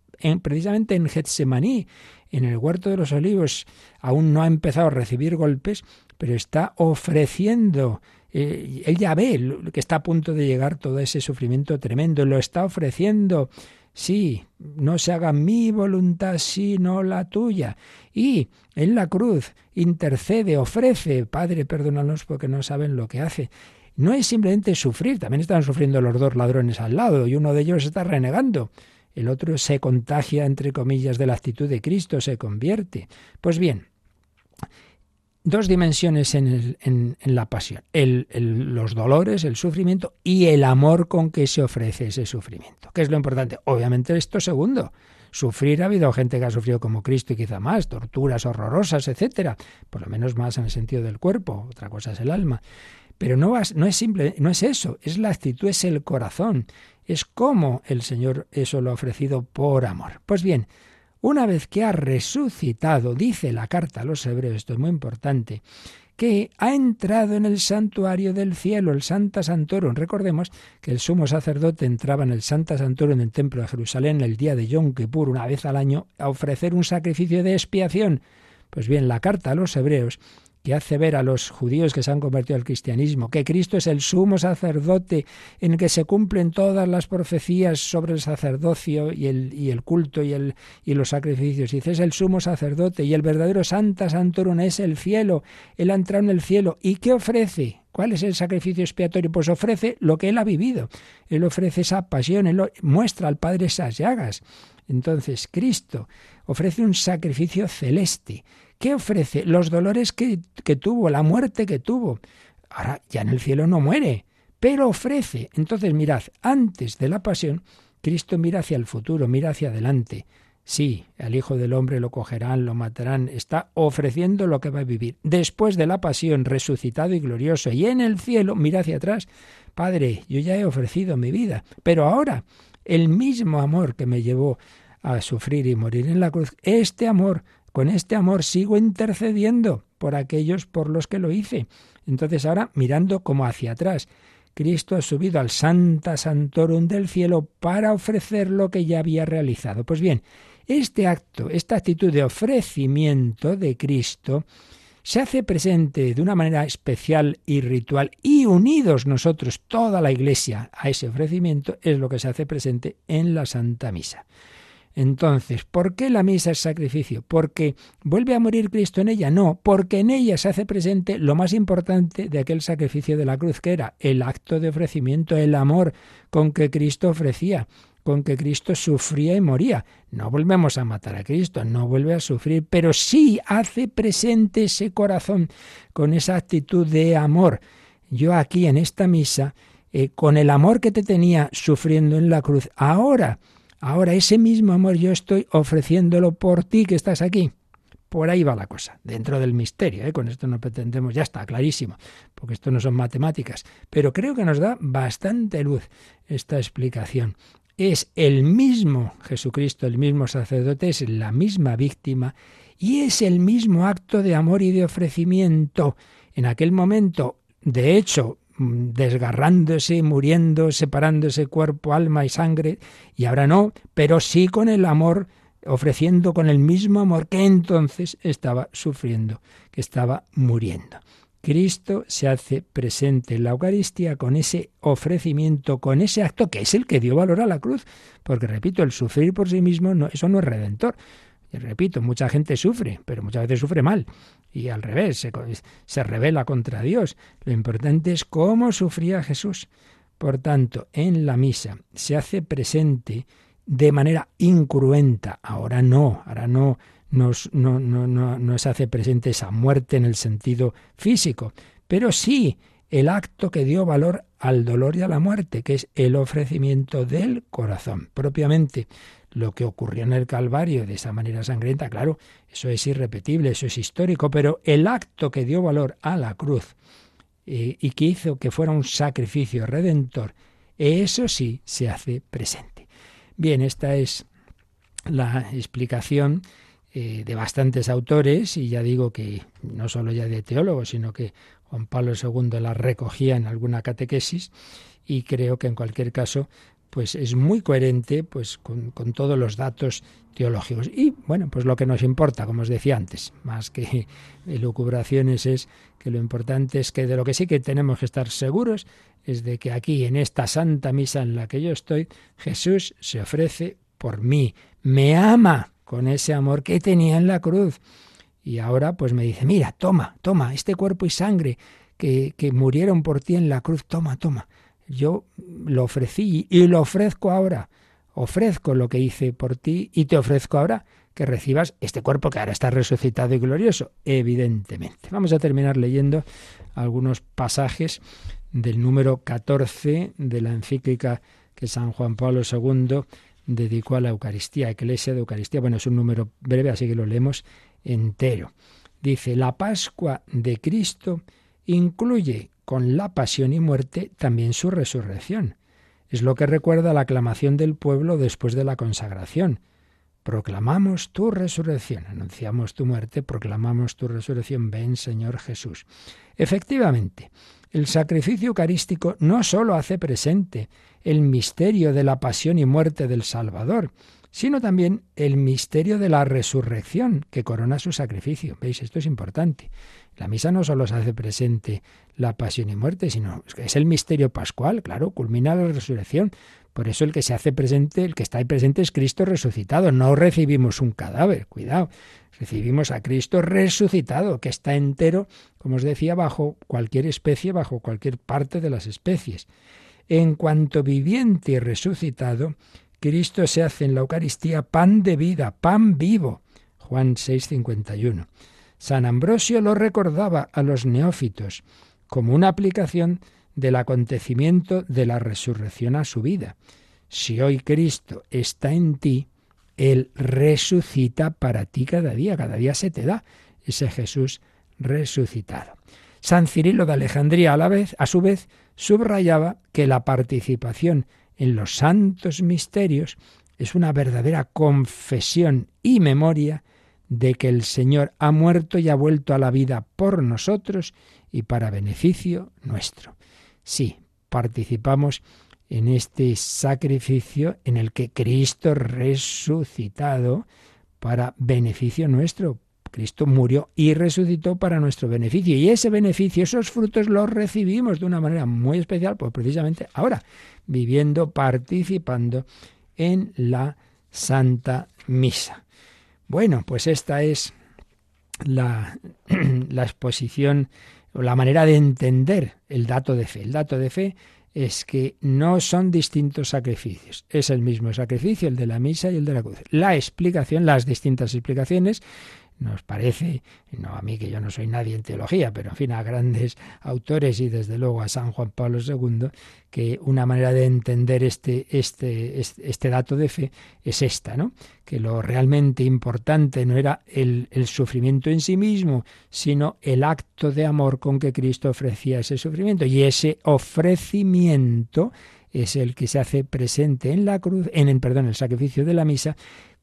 precisamente en Getsemaní, en el huerto de los olivos. Aún no ha empezado a recibir golpes, pero está ofreciendo. Eh, él ya ve que está a punto de llegar todo ese sufrimiento tremendo, lo está ofreciendo sí, no se haga mi voluntad sino la tuya. Y en la cruz intercede, ofrece, Padre, perdónanos porque no saben lo que hace. No es simplemente sufrir, también están sufriendo los dos ladrones al lado y uno de ellos está renegando. El otro se contagia, entre comillas, de la actitud de Cristo, se convierte. Pues bien, dos dimensiones en, la pasión, los dolores, el sufrimiento y el amor con que se ofrece ese sufrimiento. ¿Qué es lo importante? Obviamente esto segundo. Sufrir ha habido gente que ha sufrido como Cristo y quizá más, torturas horrorosas, etcétera, por lo menos más en el sentido del cuerpo, otra cosa es el alma. Pero no, no es simple, no es eso, es la actitud, es el corazón, es cómo el Señor eso lo ha ofrecido por amor. Pues bien, una vez que ha resucitado, dice la carta a los hebreos, esto es muy importante, que ha entrado en el santuario del cielo, el Santa Santorum. Recordemos que el sumo sacerdote entraba en el Santa Santorum en el templo de Jerusalén el día de Yom Kippur, una vez al año, a ofrecer un sacrificio de expiación. Pues bien, la carta a los hebreos que hace ver a los judíos que se han convertido al cristianismo que Cristo es el sumo sacerdote en el que se cumplen todas las profecías sobre el sacerdocio y el, y el culto y, el, y los sacrificios. Dice, es el sumo sacerdote y el verdadero Santa Santorum es el cielo. Él ha entrado en el cielo. ¿Y qué ofrece? ¿Cuál es el sacrificio expiatorio? Pues ofrece lo que él ha vivido. Él ofrece esa pasión, él muestra al Padre esas llagas. Entonces, Cristo ofrece un sacrificio celeste ¿Qué ofrece? Los dolores que, que tuvo, la muerte que tuvo. Ahora ya en el cielo no muere, pero ofrece. Entonces mirad, antes de la pasión, Cristo mira hacia el futuro, mira hacia adelante. Sí, al Hijo del Hombre lo cogerán, lo matarán, está ofreciendo lo que va a vivir. Después de la pasión, resucitado y glorioso, y en el cielo, mira hacia atrás. Padre, yo ya he ofrecido mi vida, pero ahora el mismo amor que me llevó a sufrir y morir en la cruz, este amor con este amor sigo intercediendo por aquellos por los que lo hice. Entonces ahora mirando como hacia atrás, Cristo ha subido al Santa Santorum del cielo para ofrecer lo que ya había realizado. Pues bien, este acto, esta actitud de ofrecimiento de Cristo, se hace presente de una manera especial y ritual y unidos nosotros, toda la Iglesia, a ese ofrecimiento, es lo que se hace presente en la Santa Misa. Entonces, ¿por qué la misa es sacrificio? ¿Porque vuelve a morir Cristo en ella? No, porque en ella se hace presente lo más importante de aquel sacrificio de la cruz, que era el acto de ofrecimiento, el amor con que Cristo ofrecía, con que Cristo sufría y moría. No volvemos a matar a Cristo, no vuelve a sufrir, pero sí hace presente ese corazón con esa actitud de amor. Yo aquí en esta misa, eh, con el amor que te tenía sufriendo en la cruz, ahora Ahora ese mismo amor yo estoy ofreciéndolo por ti que estás aquí. Por ahí va la cosa, dentro del misterio. ¿eh? Con esto no pretendemos, ya está, clarísimo, porque esto no son matemáticas. Pero creo que nos da bastante luz esta explicación. Es el mismo Jesucristo, el mismo sacerdote, es la misma víctima y es el mismo acto de amor y de ofrecimiento. En aquel momento, de hecho, desgarrándose, muriendo, separándose cuerpo, alma y sangre, y ahora no, pero sí con el amor, ofreciendo con el mismo amor que entonces estaba sufriendo, que estaba muriendo. Cristo se hace presente en la Eucaristía con ese ofrecimiento, con ese acto que es el que dio valor a la cruz, porque repito, el sufrir por sí mismo no, eso no es redentor. Y repito, mucha gente sufre, pero muchas veces sufre mal y al revés, se, se revela contra Dios. Lo importante es cómo sufría Jesús. Por tanto, en la misa se hace presente de manera incruenta. Ahora no, ahora no nos, no, no, no, no se hace presente esa muerte en el sentido físico, pero sí el acto que dio valor al dolor y a la muerte, que es el ofrecimiento del corazón. Propiamente lo que ocurrió en el Calvario de esa manera sangrienta, claro, eso es irrepetible, eso es histórico, pero el acto que dio valor a la cruz eh, y que hizo que fuera un sacrificio redentor, eso sí se hace presente. Bien, esta es la explicación eh, de bastantes autores, y ya digo que no solo ya de teólogos, sino que Juan Pablo II la recogía en alguna catequesis, y creo que en cualquier caso pues es muy coherente pues con, todos los datos teológicos. Y bueno, pues lo que nos importa, como os decía antes, más que elucubraciones, es que lo importante es que de lo que sí que tenemos que estar seguros es de que aquí, en esta santa misa en la que yo estoy, Jesús se ofrece por mí, me ama con ese amor que tenía en la cruz. Y ahora pues me dice, mira, toma, toma, este cuerpo y sangre que, que murieron por ti en la cruz, toma, toma. Yo lo ofrecí y lo ofrezco ahora. Ofrezco lo que hice por ti y te ofrezco ahora que recibas este cuerpo que ahora está resucitado y glorioso, evidentemente. Vamos a terminar leyendo algunos pasajes del número 14 de la encíclica que San Juan Pablo II dedicó a la Eucaristía, Iglesia de Eucaristía. Bueno, es un número breve, así que lo leemos entero. Dice, la Pascua de Cristo incluye con la pasión y muerte también su resurrección. Es lo que recuerda la aclamación del pueblo después de la consagración. Proclamamos tu resurrección, anunciamos tu muerte, proclamamos tu resurrección, ven Señor Jesús. Efectivamente, el sacrificio eucarístico no sólo hace presente el misterio de la pasión y muerte del Salvador, sino también el misterio de la resurrección que corona su sacrificio. ¿Veis? Esto es importante. La misa no solo se hace presente la pasión y muerte, sino es el misterio pascual, claro, culmina la resurrección. Por eso el que se hace presente, el que está ahí presente es Cristo resucitado. No recibimos un cadáver, cuidado. Recibimos a Cristo resucitado, que está entero, como os decía, bajo cualquier especie, bajo cualquier parte de las especies. En cuanto viviente y resucitado, Cristo se hace en la Eucaristía pan de vida, pan vivo. Juan 6:51. San Ambrosio lo recordaba a los neófitos como una aplicación del acontecimiento de la resurrección a su vida. Si hoy Cristo está en ti, Él resucita para ti cada día, cada día se te da ese Jesús resucitado. San Cirilo de Alejandría a la vez, a su vez, subrayaba que la participación en los santos misterios es una verdadera confesión y memoria de que el Señor ha muerto y ha vuelto a la vida por nosotros y para beneficio nuestro. Sí, participamos en este sacrificio en el que Cristo resucitado para beneficio nuestro, Cristo murió y resucitó para nuestro beneficio. Y ese beneficio, esos frutos los recibimos de una manera muy especial, pues precisamente ahora, viviendo, participando en la Santa Misa. Bueno, pues esta es la, la exposición o la manera de entender el dato de fe. El dato de fe es que no son distintos sacrificios, es el mismo sacrificio, el de la misa y el de la cruz. La explicación, las distintas explicaciones nos parece, no a mí que yo no soy nadie en teología, pero en fin a grandes autores y desde luego a San Juan Pablo II, que una manera de entender este, este, este, dato de fe es esta, ¿no? Que lo realmente importante no era el, el sufrimiento en sí mismo, sino el acto de amor con que Cristo ofrecía ese sufrimiento. Y ese ofrecimiento es el que se hace presente en la cruz, en el perdón, el sacrificio de la misa,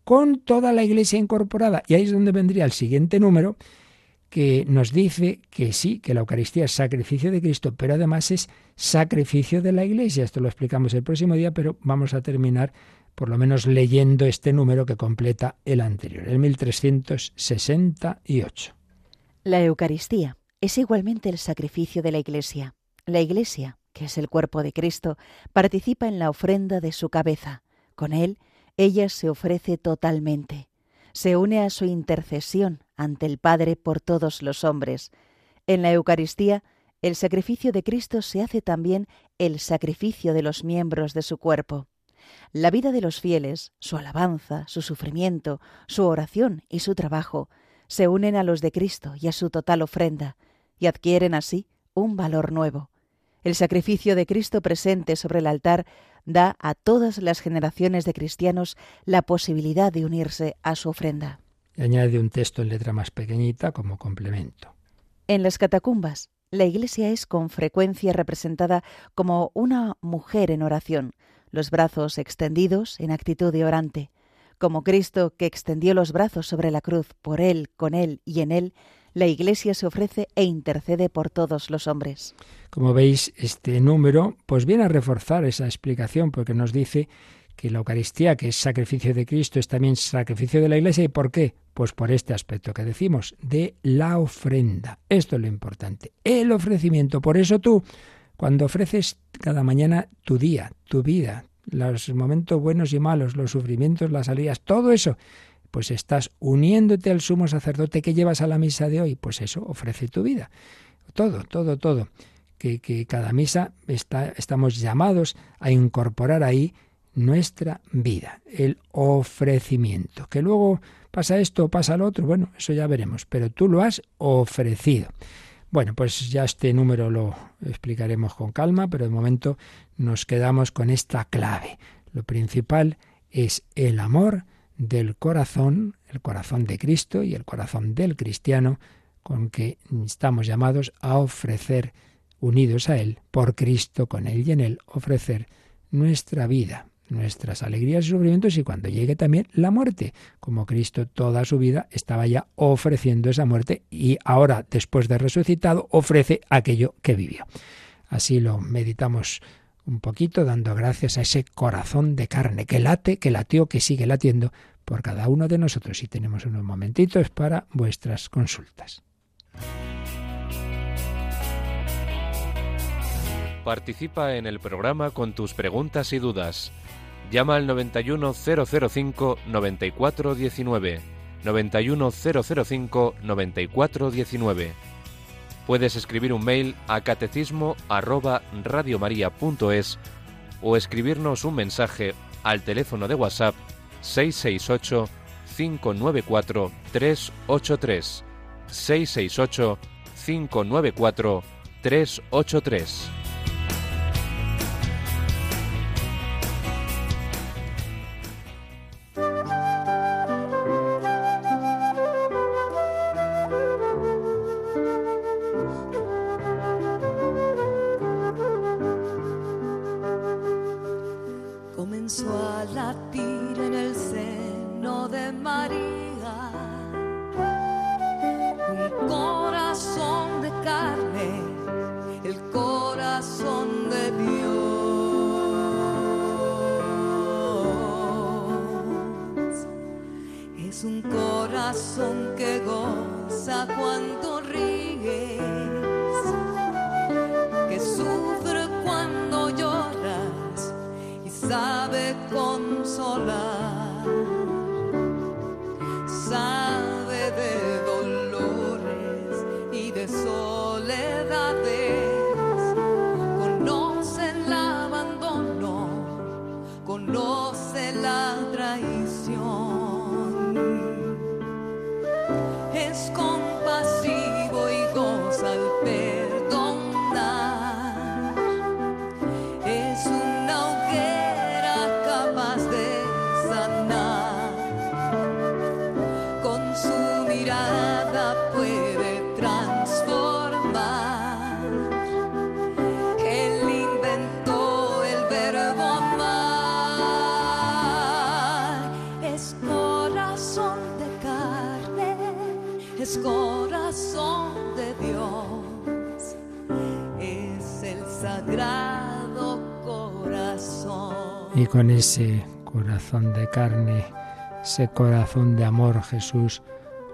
con toda la iglesia incorporada. Y ahí es donde vendría el siguiente número que nos dice que sí, que la Eucaristía es sacrificio de Cristo, pero además es sacrificio de la iglesia. Esto lo explicamos el próximo día, pero vamos a terminar por lo menos leyendo este número que completa el anterior, el 1368. La Eucaristía es igualmente el sacrificio de la Iglesia. La Iglesia, que es el cuerpo de Cristo, participa en la ofrenda de su cabeza. Con él, ella se ofrece totalmente, se une a su intercesión ante el Padre por todos los hombres. En la Eucaristía, el sacrificio de Cristo se hace también el sacrificio de los miembros de su cuerpo. La vida de los fieles, su alabanza, su sufrimiento, su oración y su trabajo, se unen a los de Cristo y a su total ofrenda, y adquieren así un valor nuevo. El sacrificio de Cristo presente sobre el altar da a todas las generaciones de cristianos la posibilidad de unirse a su ofrenda. añade un texto en letra más pequeñita como complemento. En las catacumbas, la Iglesia es con frecuencia representada como una mujer en oración, los brazos extendidos en actitud de orante. Como Cristo que extendió los brazos sobre la cruz por Él, con Él y en Él, la Iglesia se ofrece e intercede por todos los hombres. Como veis, este número pues viene a reforzar esa explicación porque nos dice que la Eucaristía, que es sacrificio de Cristo, es también sacrificio de la Iglesia. ¿Y por qué? Pues por este aspecto que decimos, de la ofrenda. Esto es lo importante, el ofrecimiento. Por eso tú, cuando ofreces cada mañana tu día, tu vida, los momentos buenos y malos, los sufrimientos, las salidas, todo eso, pues estás uniéndote al sumo sacerdote que llevas a la misa de hoy. Pues eso, ofrece tu vida. Todo, todo, todo. Que, que cada misa está, estamos llamados a incorporar ahí nuestra vida, el ofrecimiento. Que luego pasa esto o pasa lo otro, bueno, eso ya veremos, pero tú lo has ofrecido. Bueno, pues ya este número lo explicaremos con calma, pero de momento nos quedamos con esta clave. Lo principal es el amor del corazón, el corazón de Cristo y el corazón del cristiano, con que estamos llamados a ofrecer, unidos a Él, por Cristo, con Él y en Él, ofrecer nuestra vida, nuestras alegrías y sufrimientos y cuando llegue también la muerte, como Cristo toda su vida estaba ya ofreciendo esa muerte y ahora, después de resucitado, ofrece aquello que vivió. Así lo meditamos un poquito, dando gracias a ese corazón de carne que late, que latió, que sigue latiendo por cada uno de nosotros. Y tenemos unos momentitos para vuestras consultas. Participa en el programa con tus preguntas y dudas. Llama al 91005 9419. 91005 9419. Puedes escribir un mail a catecismo o escribirnos un mensaje al teléfono de WhatsApp 668 594 383 668 594 383 Y con ese corazón de carne, ese corazón de amor, Jesús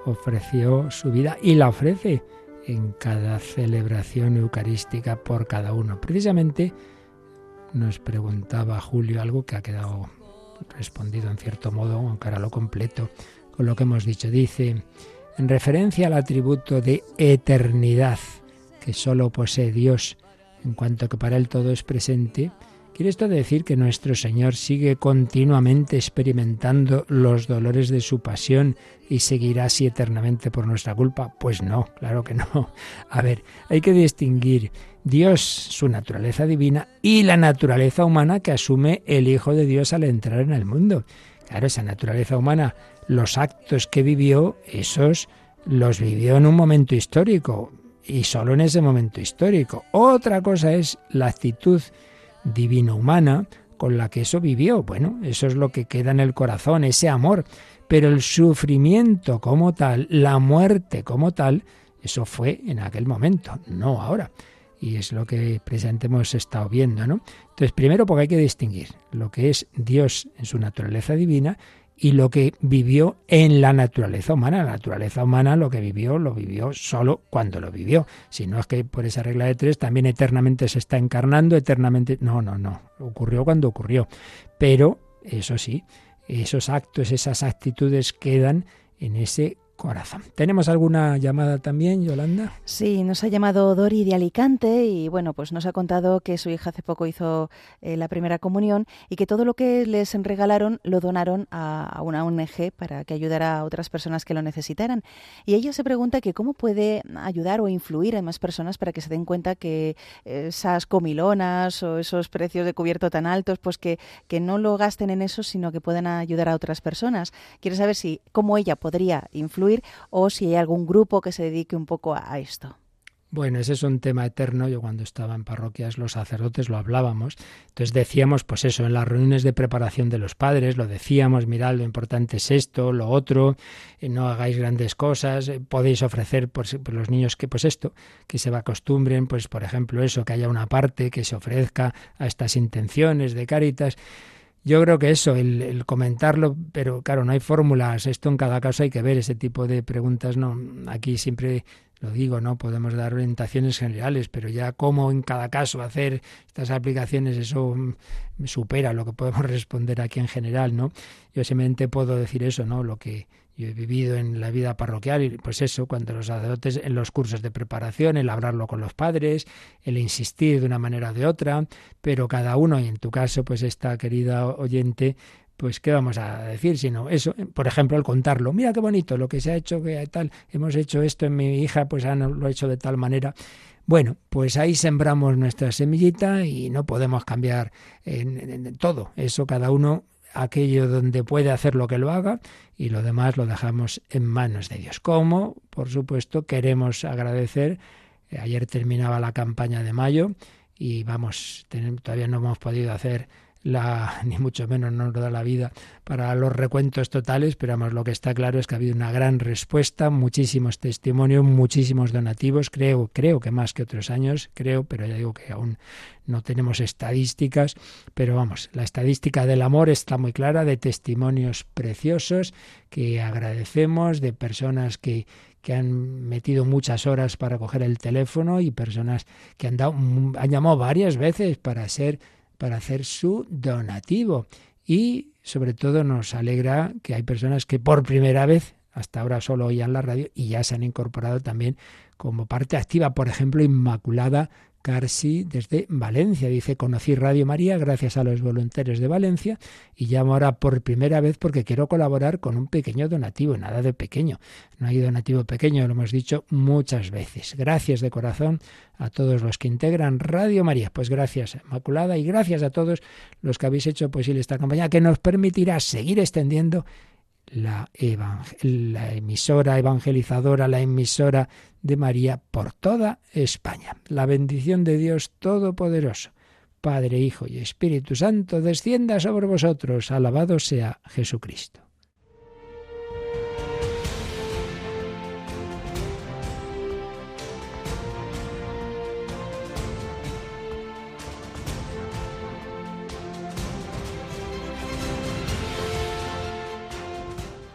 ofreció su vida y la ofrece en cada celebración eucarística por cada uno. Precisamente nos preguntaba Julio algo que ha quedado respondido en cierto modo, aunque ahora lo completo con lo que hemos dicho. Dice, en referencia al atributo de eternidad que sólo posee Dios, en cuanto que para Él todo es presente, ¿Quiere esto decir que nuestro Señor sigue continuamente experimentando los dolores de su pasión y seguirá así eternamente por nuestra culpa? Pues no, claro que no. A ver, hay que distinguir Dios, su naturaleza divina, y la naturaleza humana que asume el Hijo de Dios al entrar en el mundo. Claro, esa naturaleza humana, los actos que vivió, esos los vivió en un momento histórico y solo en ese momento histórico. Otra cosa es la actitud divino-humana con la que eso vivió. Bueno, eso es lo que queda en el corazón, ese amor. Pero el sufrimiento como tal, la muerte como tal, Eso fue en aquel momento, no ahora. Y es lo que precisamente hemos estado viendo, ¿no? Entonces, primero porque hay que distinguir lo que es Dios en su naturaleza divina y lo que vivió en la naturaleza humana. La naturaleza humana lo que vivió, lo vivió solo cuando lo vivió. Si no es que por esa regla de tres también eternamente se está encarnando, eternamente... No, no, no. Ocurrió cuando ocurrió. Pero, eso sí, esos actos, esas actitudes quedan en ese corazón. ¿Tenemos alguna llamada también, Yolanda? Sí, nos ha llamado Dori de Alicante y bueno, pues nos ha contado que su hija hace poco hizo eh, la primera comunión y que todo lo que les regalaron lo donaron a, una ONG para que ayudara a otras personas que lo necesitaran. Y ella se pregunta que cómo puede ayudar o influir en más personas para que se den cuenta que esas comilonas o esos precios de cubierto tan altos, pues que, que no lo gasten en eso, sino que puedan ayudar a otras personas. Quiere saber si cómo ella podría influir o si hay algún grupo que se dedique un poco a, esto. Bueno, ese es un tema eterno. Yo cuando estaba en parroquias, los sacerdotes lo hablábamos. Entonces decíamos, pues eso, en las reuniones de preparación de los padres, lo decíamos, mirad, lo importante es esto, lo otro, eh, no hagáis grandes cosas, eh, podéis ofrecer por, por, los niños que, pues esto, que se acostumbren, pues por ejemplo eso, que haya una parte que se ofrezca a estas intenciones de caritas. Yo creo que eso, el, comentarlo, pero claro, no hay fórmulas, esto en cada caso hay que ver ese tipo de preguntas, no, aquí siempre lo digo, no podemos dar orientaciones generales, pero ya cómo en cada caso hacer estas aplicaciones, eso supera lo que podemos responder aquí en general, ¿no? Yo simplemente puedo decir eso, ¿no? Lo que yo he vivido en la vida parroquial pues eso, cuando los sacerdotes en los cursos de preparación, el hablarlo con los padres, el insistir de una manera o de otra, pero cada uno, y en tu caso, pues esta querida oyente, pues qué vamos a decir, sino eso, por ejemplo, al contarlo, mira qué bonito lo que se ha hecho, que tal, hemos hecho esto en mi hija, pues lo ha hecho de tal manera. Bueno, pues ahí sembramos nuestra semillita y no podemos cambiar en todo. Eso cada uno aquello donde puede hacer lo que lo haga y lo demás lo dejamos en manos de Dios. Como, por supuesto, queremos agradecer, eh, ayer terminaba la campaña de mayo y vamos, todavía no hemos podido hacer ni mucho menos nos da la vida para los recuentos totales, pero vamos, lo que está claro es que ha habido una gran respuesta, muchísimos testimonios, muchísimos donativos, creo, creo que más que otros años, creo, pero ya digo que aún no tenemos estadísticas, pero vamos, la estadística del amor está muy clara, de testimonios preciosos que agradecemos, de personas que, que han metido muchas horas para coger el teléfono y personas que han han llamado varias veces para ser para hacer su donativo. Y sobre todo nos alegra que hay personas que por primera vez, hasta ahora solo oían la radio, y ya se han incorporado también como parte activa. Por ejemplo, Inmaculada Carsi desde Valencia. Dice, conocí Radio María gracias a los voluntarios de Valencia y llamo ahora por primera vez porque quiero colaborar con un pequeño donativo, nada de pequeño. No hay donativo pequeño, lo hemos dicho muchas veces. Gracias de corazón a todos los que integran Radio María. Pues gracias, Inmaculada, y gracias a todos los que habéis hecho posible esta campaña que nos permitirá seguir extendiendo la, emisora evangelizadora, la emisora de María por toda España. La bendición de Dios Todopoderoso, Padre, Hijo y Espíritu Santo, descienda sobre vosotros. Alabado sea Jesucristo.